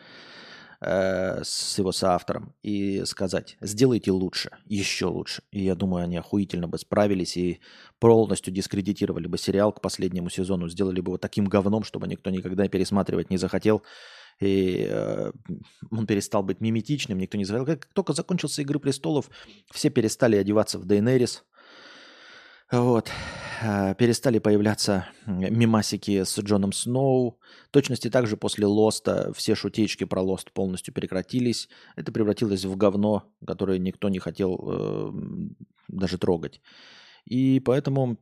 э, с его соавтором и сказать, сделайте лучше, еще лучше. И я думаю, они охуительно бы справились и полностью дискредитировали бы сериал к последнему сезону, сделали бы его таким говном, чтобы никто никогда пересматривать не захотел. И э, он перестал быть миметичным, никто не захотел. Как только закончился «Игры престолов», все перестали одеваться в Дейнерис, вот. А, перестали появляться мимасики с Джоном Сноу. Точности также после Лоста все шутечки про Лост полностью прекратились. Это превратилось в говно, которое никто не хотел э, даже трогать. И поэтому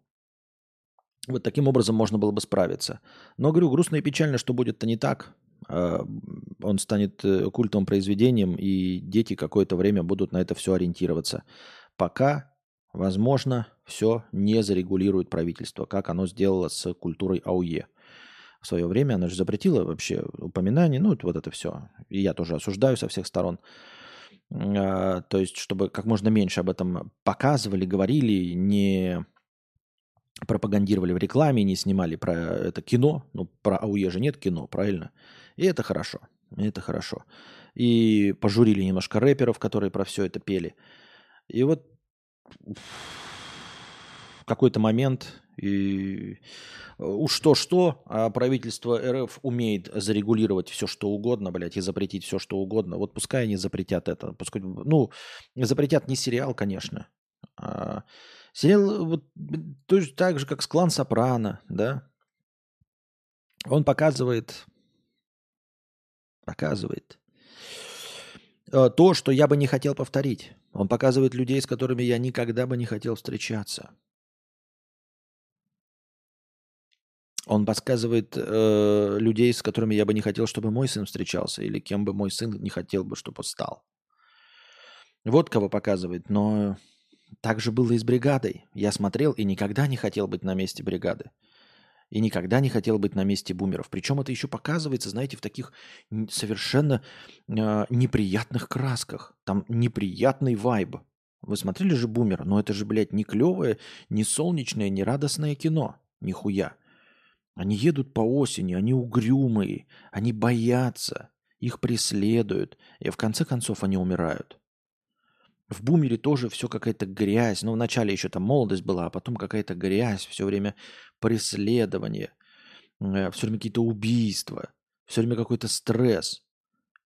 вот таким образом можно было бы справиться. Но, говорю, грустно и печально, что будет-то не так. Э, он станет э, культовым произведением, и дети какое-то время будут на это все ориентироваться. Пока Возможно, все не зарегулирует правительство, как оно сделало с культурой АУЕ. В свое время оно же запретило вообще упоминание, ну, вот это все. И я тоже осуждаю со всех сторон. А, то есть, чтобы как можно меньше об этом показывали, говорили, не пропагандировали в рекламе, не снимали про это кино. Ну, про АУЕ же нет кино, правильно? И это хорошо. Это хорошо. И пожурили немножко рэперов, которые про все это пели. И вот в какой-то момент и э, уж что-что, а правительство РФ умеет зарегулировать все, что угодно, блядь, и запретить все, что угодно. Вот пускай они запретят это. Пускай, ну, запретят не сериал, конечно. А сериал вот точно так же, как с «Клан Сопрано», да? Он показывает, показывает э, то, что я бы не хотел повторить. Он показывает людей, с которыми я никогда бы не хотел встречаться. Он подсказывает э, людей, с которыми я бы не хотел, чтобы мой сын встречался, или кем бы мой сын не хотел бы, чтобы стал. Вот кого показывает. Но так же было и с бригадой. Я смотрел и никогда не хотел быть на месте бригады. И никогда не хотел быть на месте бумеров. Причем это еще показывается, знаете, в таких совершенно э, неприятных красках. Там неприятный вайб. Вы смотрели же «Бумер»? Но это же, блядь, не клевое, не солнечное, не радостное кино. Нихуя. Они едут по осени, они угрюмые, они боятся, их преследуют, и в конце концов они умирают. В бумере тоже все какая-то грязь. Ну, вначале еще там молодость была, а потом какая-то грязь, все время преследование, э, все время какие-то убийства, все время какой-то стресс.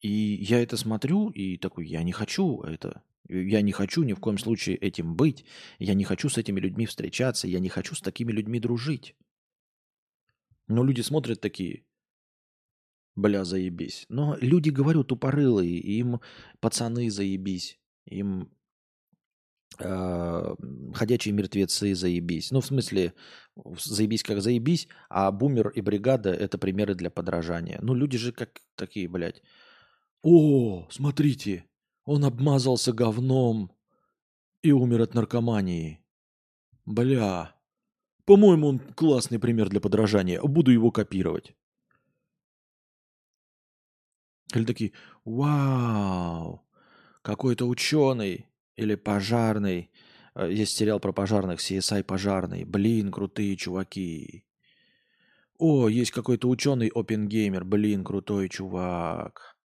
И я это смотрю и такой, я не хочу это. Я не хочу ни в коем случае этим быть. Я не хочу с этими людьми встречаться. Я не хочу с такими людьми дружить. Но люди смотрят такие, бля, заебись. Но люди, говорю, тупорылые, им пацаны заебись. Им э, ходячие мертвецы заебись. Ну, в смысле, заебись как заебись, а бумер и бригада – это примеры для подражания. Ну, люди же как такие, блядь. О, смотрите, он обмазался говном и умер от наркомании. Бля, по-моему, он классный пример для подражания. Буду его копировать. Или такие, вау, какой-то ученый или пожарный. Э, есть сериал про пожарных, CSI пожарный. Блин, крутые чуваки. О, есть какой-то ученый опенгеймер. Блин, крутой чувак.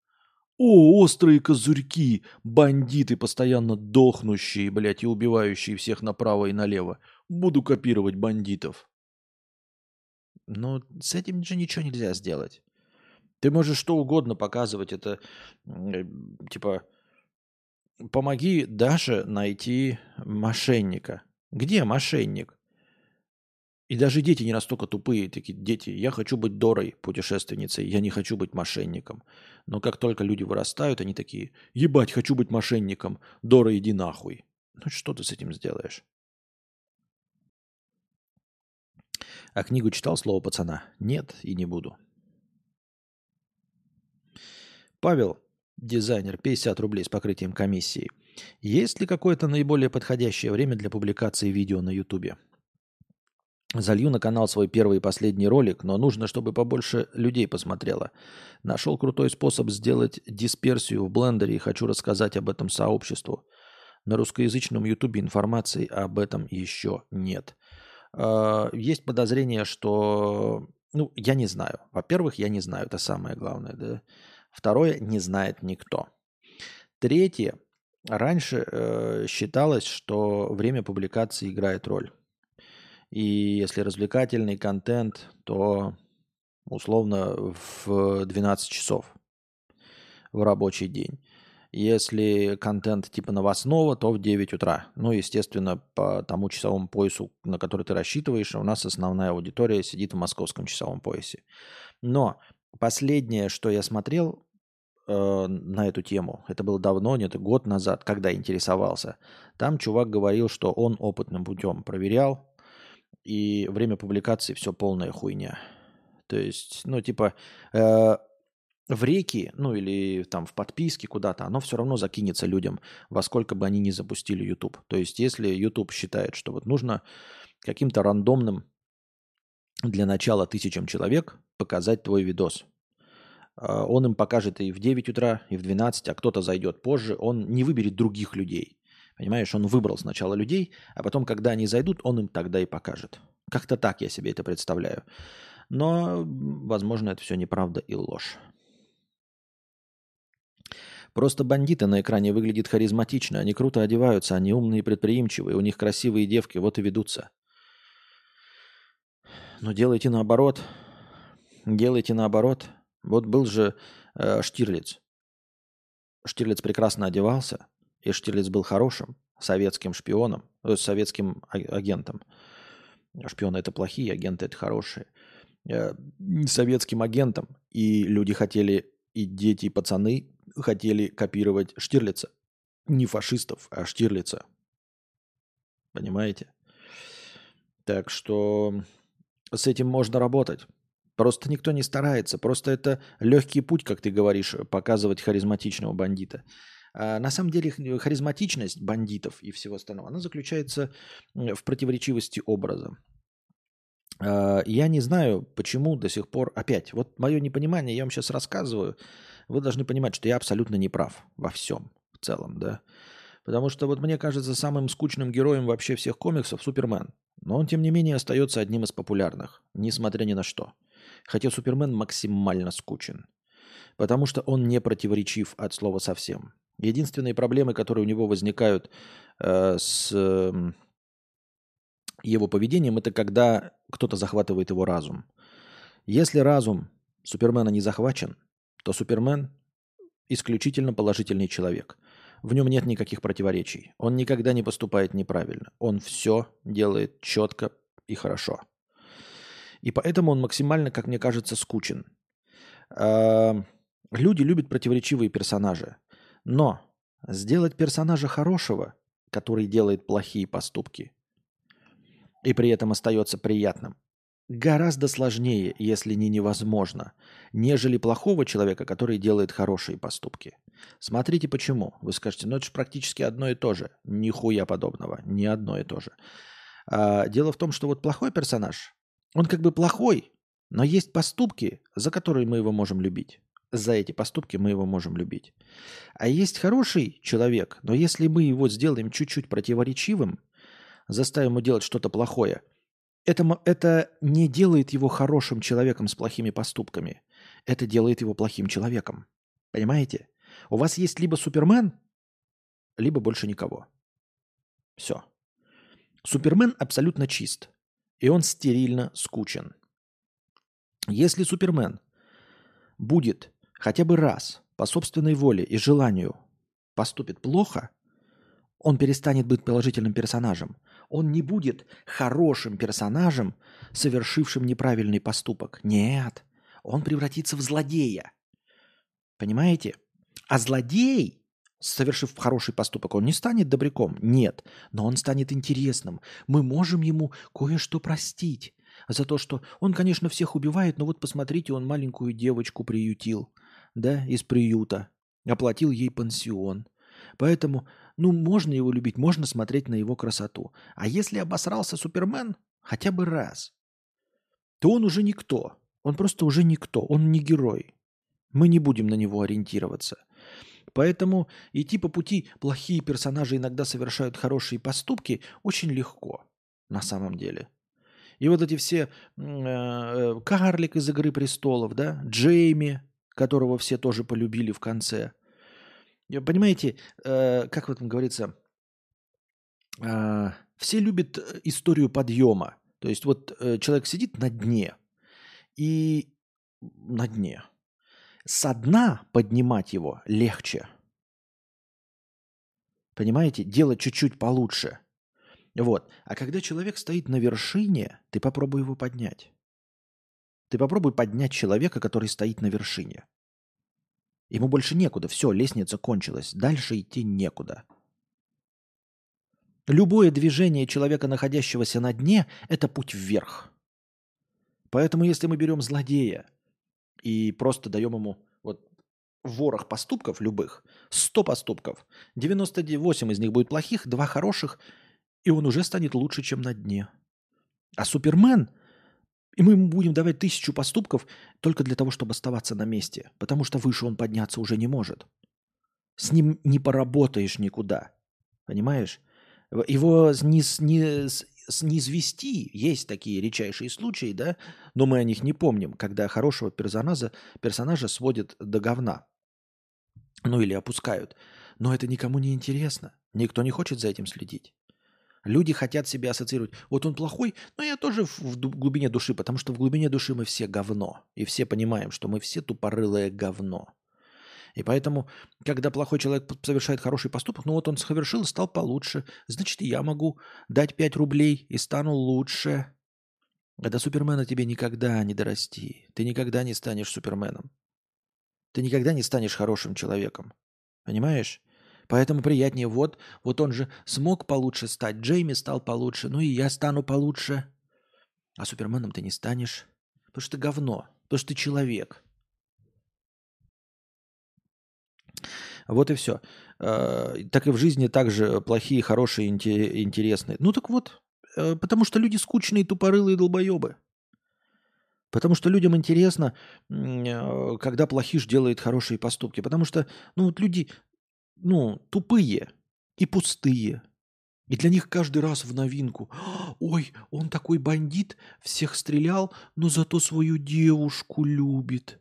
О, острые козырьки, бандиты, постоянно дохнущие, блядь, и убивающие всех направо и налево. Буду копировать бандитов. Но с этим же ничего нельзя сделать. Ты можешь что угодно показывать. Это э, типа помоги Даше найти мошенника. Где мошенник? И даже дети не настолько тупые, такие дети, я хочу быть Дорой, путешественницей, я не хочу быть мошенником. Но как только люди вырастают, они такие, ебать, хочу быть мошенником, Дора, иди нахуй. Ну что ты с этим сделаешь? А книгу читал слово пацана? Нет и не буду. Павел, дизайнер, 50 рублей с покрытием комиссии. Есть ли какое-то наиболее подходящее время для публикации видео на Ютубе? Залью на канал свой первый и последний ролик, но нужно, чтобы побольше людей посмотрело. Нашел крутой способ сделать дисперсию в блендере и хочу рассказать об этом сообществу. На русскоязычном ютубе информации об этом еще нет. А, есть подозрение, что... Ну, я не знаю. Во-первых, я не знаю, это самое главное. Да? Второе, не знает никто. Третье, раньше э, считалось, что время публикации играет роль. И если развлекательный контент, то условно в 12 часов в рабочий день. Если контент типа новостного, то в 9 утра. Ну, естественно, по тому часовому поясу, на который ты рассчитываешь, у нас основная аудитория сидит в московском часовом поясе. Но последнее, что я смотрел э, на эту тему, это было давно, нет, год назад, когда интересовался, там чувак говорил, что он опытным путем проверял, и время публикации все полная хуйня. То есть, ну, типа, э, в реки, ну или там в подписке куда-то, оно все равно закинется людям, во сколько бы они ни запустили YouTube. То есть если YouTube считает, что вот нужно каким-то рандомным для начала тысячам человек показать твой видос, а, он им покажет и в 9 утра, и в 12, а кто-то зайдет позже, он не выберет других людей. Понимаешь, он выбрал сначала людей, а потом, когда они зайдут, он им тогда и покажет. Как-то так я себе это представляю. Но, возможно, это все неправда и ложь. Просто бандиты на экране выглядят харизматично, они круто одеваются, они умные и предприимчивые, у них красивые девки, вот и ведутся. Но делайте наоборот. Делайте наоборот. Вот был же э, Штирлиц. Штирлиц прекрасно одевался, и Штирлиц был хорошим советским шпионом, э, советским агентом. Шпионы это плохие, агенты это хорошие. Э, советским агентом. И люди хотели, и дети, и пацаны хотели копировать Штирлица. Не фашистов, а Штирлица. Понимаете? Так что с этим можно работать. Просто никто не старается. Просто это легкий путь, как ты говоришь, показывать харизматичного бандита. А на самом деле харизматичность бандитов и всего остального, она заключается в противоречивости образа. А, я не знаю, почему до сих пор, опять, вот мое непонимание, я вам сейчас рассказываю, вы должны понимать, что я абсолютно не прав во всем в целом, да. Потому что вот мне кажется самым скучным героем вообще всех комиксов Супермен. Но он, тем не менее, остается одним из популярных, несмотря ни на что. Хотя Супермен максимально скучен. Потому что он не противоречив от слова совсем. Единственные проблемы, которые у него возникают э, с э, его поведением, это когда кто-то захватывает его разум. Если разум Супермена не захвачен, то Супермен исключительно положительный человек. В нем нет никаких противоречий. Он никогда не поступает неправильно. Он все делает четко и хорошо. И поэтому он максимально, как мне кажется, скучен. Люди любят противоречивые персонажи. Но сделать персонажа хорошего, который делает плохие поступки, и при этом остается приятным, гораздо сложнее, если не невозможно, нежели плохого человека, который делает хорошие поступки. Смотрите почему. Вы скажете, ну это же практически одно и то же. Нихуя подобного. Не одно и то же. А, дело в том, что вот плохой персонаж, он как бы плохой, но есть поступки, за которые мы его можем любить. За эти поступки мы его можем любить. А есть хороший человек, но если мы его сделаем чуть-чуть противоречивым, заставим его делать что-то плохое – это, это не делает его хорошим человеком с плохими поступками. Это делает его плохим человеком. Понимаете? У вас есть либо Супермен, либо больше никого. Все. Супермен абсолютно чист. И он стерильно скучен. Если Супермен будет хотя бы раз по собственной воле и желанию поступит плохо, он перестанет быть положительным персонажем он не будет хорошим персонажем, совершившим неправильный поступок. Нет, он превратится в злодея. Понимаете? А злодей, совершив хороший поступок, он не станет добряком. Нет, но он станет интересным. Мы можем ему кое-что простить. За то, что он, конечно, всех убивает, но вот посмотрите, он маленькую девочку приютил, да, из приюта, оплатил ей пансион. Поэтому ну, можно его любить, можно смотреть на его красоту. А если обосрался Супермен хотя бы раз, то он уже никто. Он просто уже никто. Он не герой. Мы не будем на него ориентироваться. Поэтому идти по пути плохие персонажи иногда совершают хорошие поступки очень легко на самом деле. И вот эти все э, карлик из «Игры престолов», да, Джейми, которого все тоже полюбили в конце – Понимаете, э, как в этом говорится, э, все любят э, историю подъема. То есть вот человек сидит на дне, и на дне. Со дна поднимать его легче. Понимаете, делать чуть-чуть получше. Вот. А когда человек стоит на вершине, ты попробуй его поднять. Ты попробуй поднять человека, который стоит на вершине. Ему больше некуда. Все, лестница кончилась. Дальше идти некуда. Любое движение человека, находящегося на дне, это путь вверх. Поэтому если мы берем злодея и просто даем ему вот ворох поступков любых, 100 поступков, 98 из них будет плохих, 2 хороших, и он уже станет лучше, чем на дне. А Супермен – и мы ему будем давать тысячу поступков только для того, чтобы оставаться на месте, потому что выше он подняться уже не может. С ним не поработаешь никуда. Понимаешь? Его не, не, не извести, есть такие редчайшие случаи, да, но мы о них не помним, когда хорошего персонажа, персонажа сводят до говна. Ну или опускают. Но это никому не интересно. Никто не хочет за этим следить. Люди хотят себя ассоциировать. Вот он плохой, но я тоже в глубине души, потому что в глубине души мы все говно. И все понимаем, что мы все тупорылое говно. И поэтому, когда плохой человек совершает хороший поступок, ну вот он совершил, стал получше, значит, я могу дать 5 рублей и стану лучше. А до Супермена тебе никогда не дорасти. Ты никогда не станешь Суперменом. Ты никогда не станешь хорошим человеком. Понимаешь? Поэтому приятнее, вот, вот он же смог получше стать, Джейми стал получше, ну и я стану получше. А Суперменом ты не станешь, потому что ты говно, потому что ты человек. Вот и все. А, так и в жизни также плохие, хорошие, интересные. Ну так вот, э, потому что люди скучные, тупорылые долбоебы. Потому что людям интересно, э, когда плохиш делает хорошие поступки. Потому что, ну вот люди, ну, тупые. и пустые. И для них каждый раз в новинку. Ой, он такой бандит, всех стрелял, но зато свою девушку любит.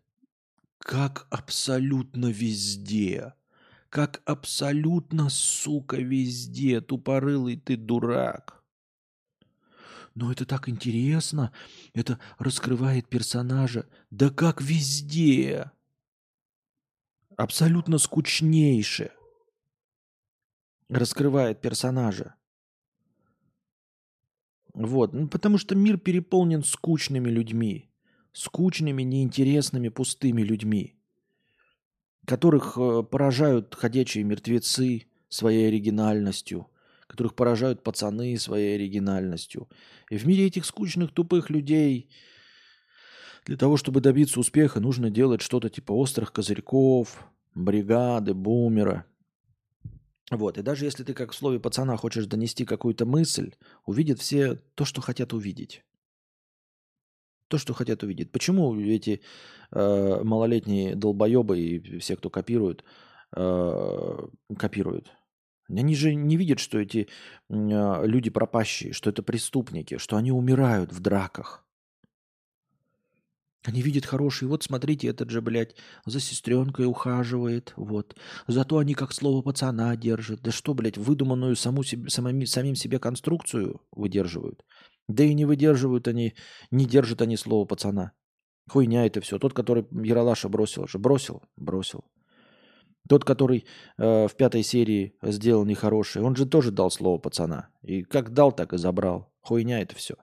Как абсолютно везде. Как абсолютно, сука, везде. Тупорылый ты дурак. Но это так интересно. Это раскрывает персонажа. Да как везде. Абсолютно скучнейшее раскрывает персонажа. Вот. Ну, потому что мир переполнен скучными людьми. Скучными, неинтересными, пустыми людьми. Которых э, поражают ходячие мертвецы своей оригинальностью. Которых поражают пацаны своей оригинальностью. И в мире этих скучных, тупых людей для того, чтобы добиться успеха, нужно делать что-то типа острых козырьков, бригады, бумера – вот, и даже если ты как в слове пацана хочешь донести какую-то мысль, увидят все то, что хотят увидеть. То, что хотят увидеть. Почему эти э, малолетние долбоебы и все, кто копируют, э, копируют? Они же не видят, что эти э, люди пропащие, что это преступники, что они умирают в драках. Они видят хорошие, вот смотрите, этот же, блядь, за сестренкой ухаживает, вот. Зато они как слово пацана держат. Да что, блядь, выдуманную саму себе, самим, самим себе конструкцию выдерживают. Да и не выдерживают они, не держат они слово пацана. Хуйня это все. Тот, который Яралаша бросил же, бросил, бросил. Тот, который э, в пятой серии сделал нехороший, он же тоже дал слово пацана. И как дал, так и забрал. Хуйня это все.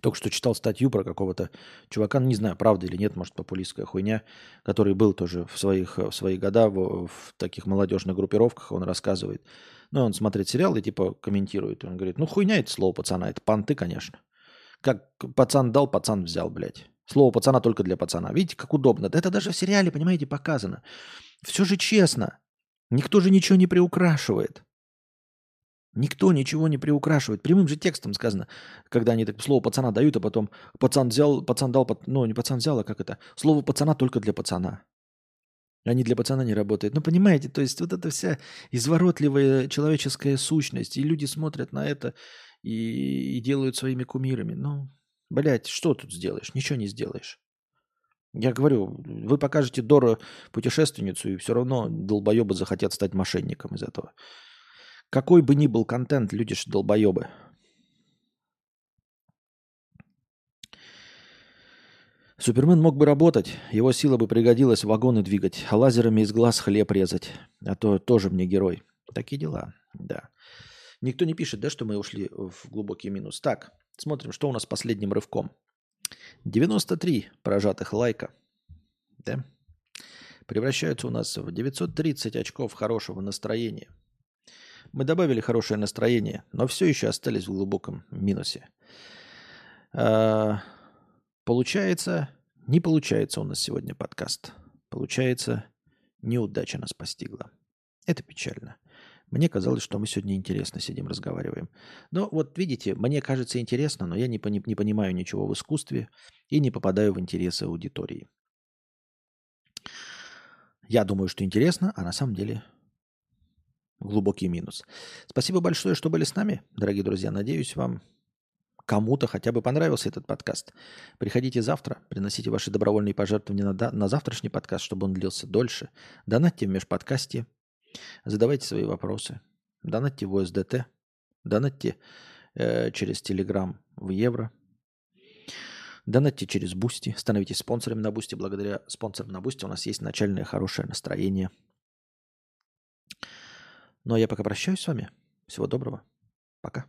Только что читал статью про какого-то чувака, ну, не знаю, правда или нет, может, популистская хуйня, который был тоже в, своих, в свои года в, в таких молодежных группировках, он рассказывает. Ну, он смотрит сериал и типа комментирует. Он говорит, ну, хуйня это слово пацана, это понты, конечно. Как пацан дал, пацан взял, блядь. Слово пацана только для пацана. Видите, как удобно. Это даже в сериале, понимаете, показано. Все же честно. Никто же ничего не приукрашивает. Никто ничего не приукрашивает. Прямым же текстом сказано, когда они так слово пацана дают, а потом пацан взял, пацан дал, ну не пацан взял, а как это? Слово пацана только для пацана. Они для пацана не работают. Ну, понимаете, то есть вот эта вся изворотливая человеческая сущность, и люди смотрят на это и, и делают своими кумирами. Ну, блядь, что тут сделаешь? Ничего не сделаешь. Я говорю, вы покажете Дору путешественницу, и все равно долбоебы захотят стать мошенником из этого. Какой бы ни был контент, люди же долбоебы. Супермен мог бы работать, его сила бы пригодилась вагоны двигать, а лазерами из глаз хлеб резать. А то тоже мне герой. Такие дела, да. Никто не пишет, да, что мы ушли в глубокий минус. Так, смотрим, что у нас последним рывком. 93 прожатых лайка. Да? Превращаются у нас в 930 очков хорошего настроения – мы добавили хорошее настроение, но все еще остались в глубоком минусе. А, получается, не получается у нас сегодня подкаст. Получается, неудача нас постигла. Это печально. Мне казалось, что мы сегодня интересно сидим, разговариваем. Но вот видите, мне кажется интересно, но я не, пони- не понимаю ничего в искусстве и не попадаю в интересы аудитории. Я думаю, что интересно, а на самом деле глубокий минус. Спасибо большое, что были с нами, дорогие друзья. Надеюсь, вам кому-то хотя бы понравился этот подкаст. Приходите завтра, приносите ваши добровольные пожертвования на, на завтрашний подкаст, чтобы он длился дольше. Донатьте в межподкастье, задавайте свои вопросы. Донатьте в USDT, донатьте э, через Телеграм в евро. Донатьте через Бусти, становитесь спонсором на Бусти. Благодаря спонсорам на Бусти у нас есть начальное хорошее настроение – ну а я пока прощаюсь с вами. Всего доброго. Пока.